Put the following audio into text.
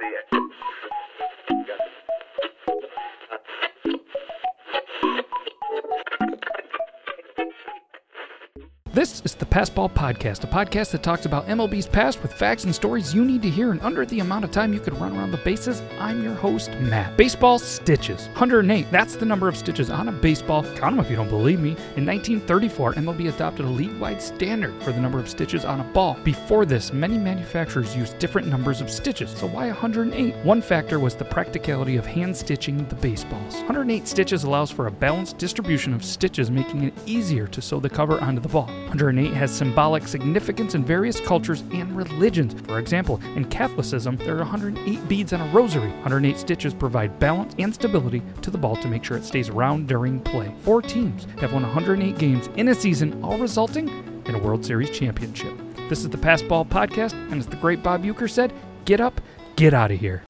see it. This is the Past Ball Podcast, a podcast that talks about MLB's past with facts and stories you need to hear in under the amount of time you could run around the bases. I'm your host, Matt. Baseball stitches. 108. That's the number of stitches on a baseball. Count them if you don't believe me. In 1934, MLB adopted a league-wide standard for the number of stitches on a ball. Before this, many manufacturers used different numbers of stitches. So why 108? One factor was the practicality of hand stitching the baseballs. 108 stitches allows for a balanced distribution of stitches, making it easier to sew the cover onto the ball. 108 has symbolic significance in various cultures and religions. For example, in Catholicism, there are 108 beads on a rosary. 108 stitches provide balance and stability to the ball to make sure it stays round during play. Four teams have won 108 games in a season, all resulting in a World Series championship. This is the Past Ball Podcast, and as the great Bob Uecker said, get up, get out of here.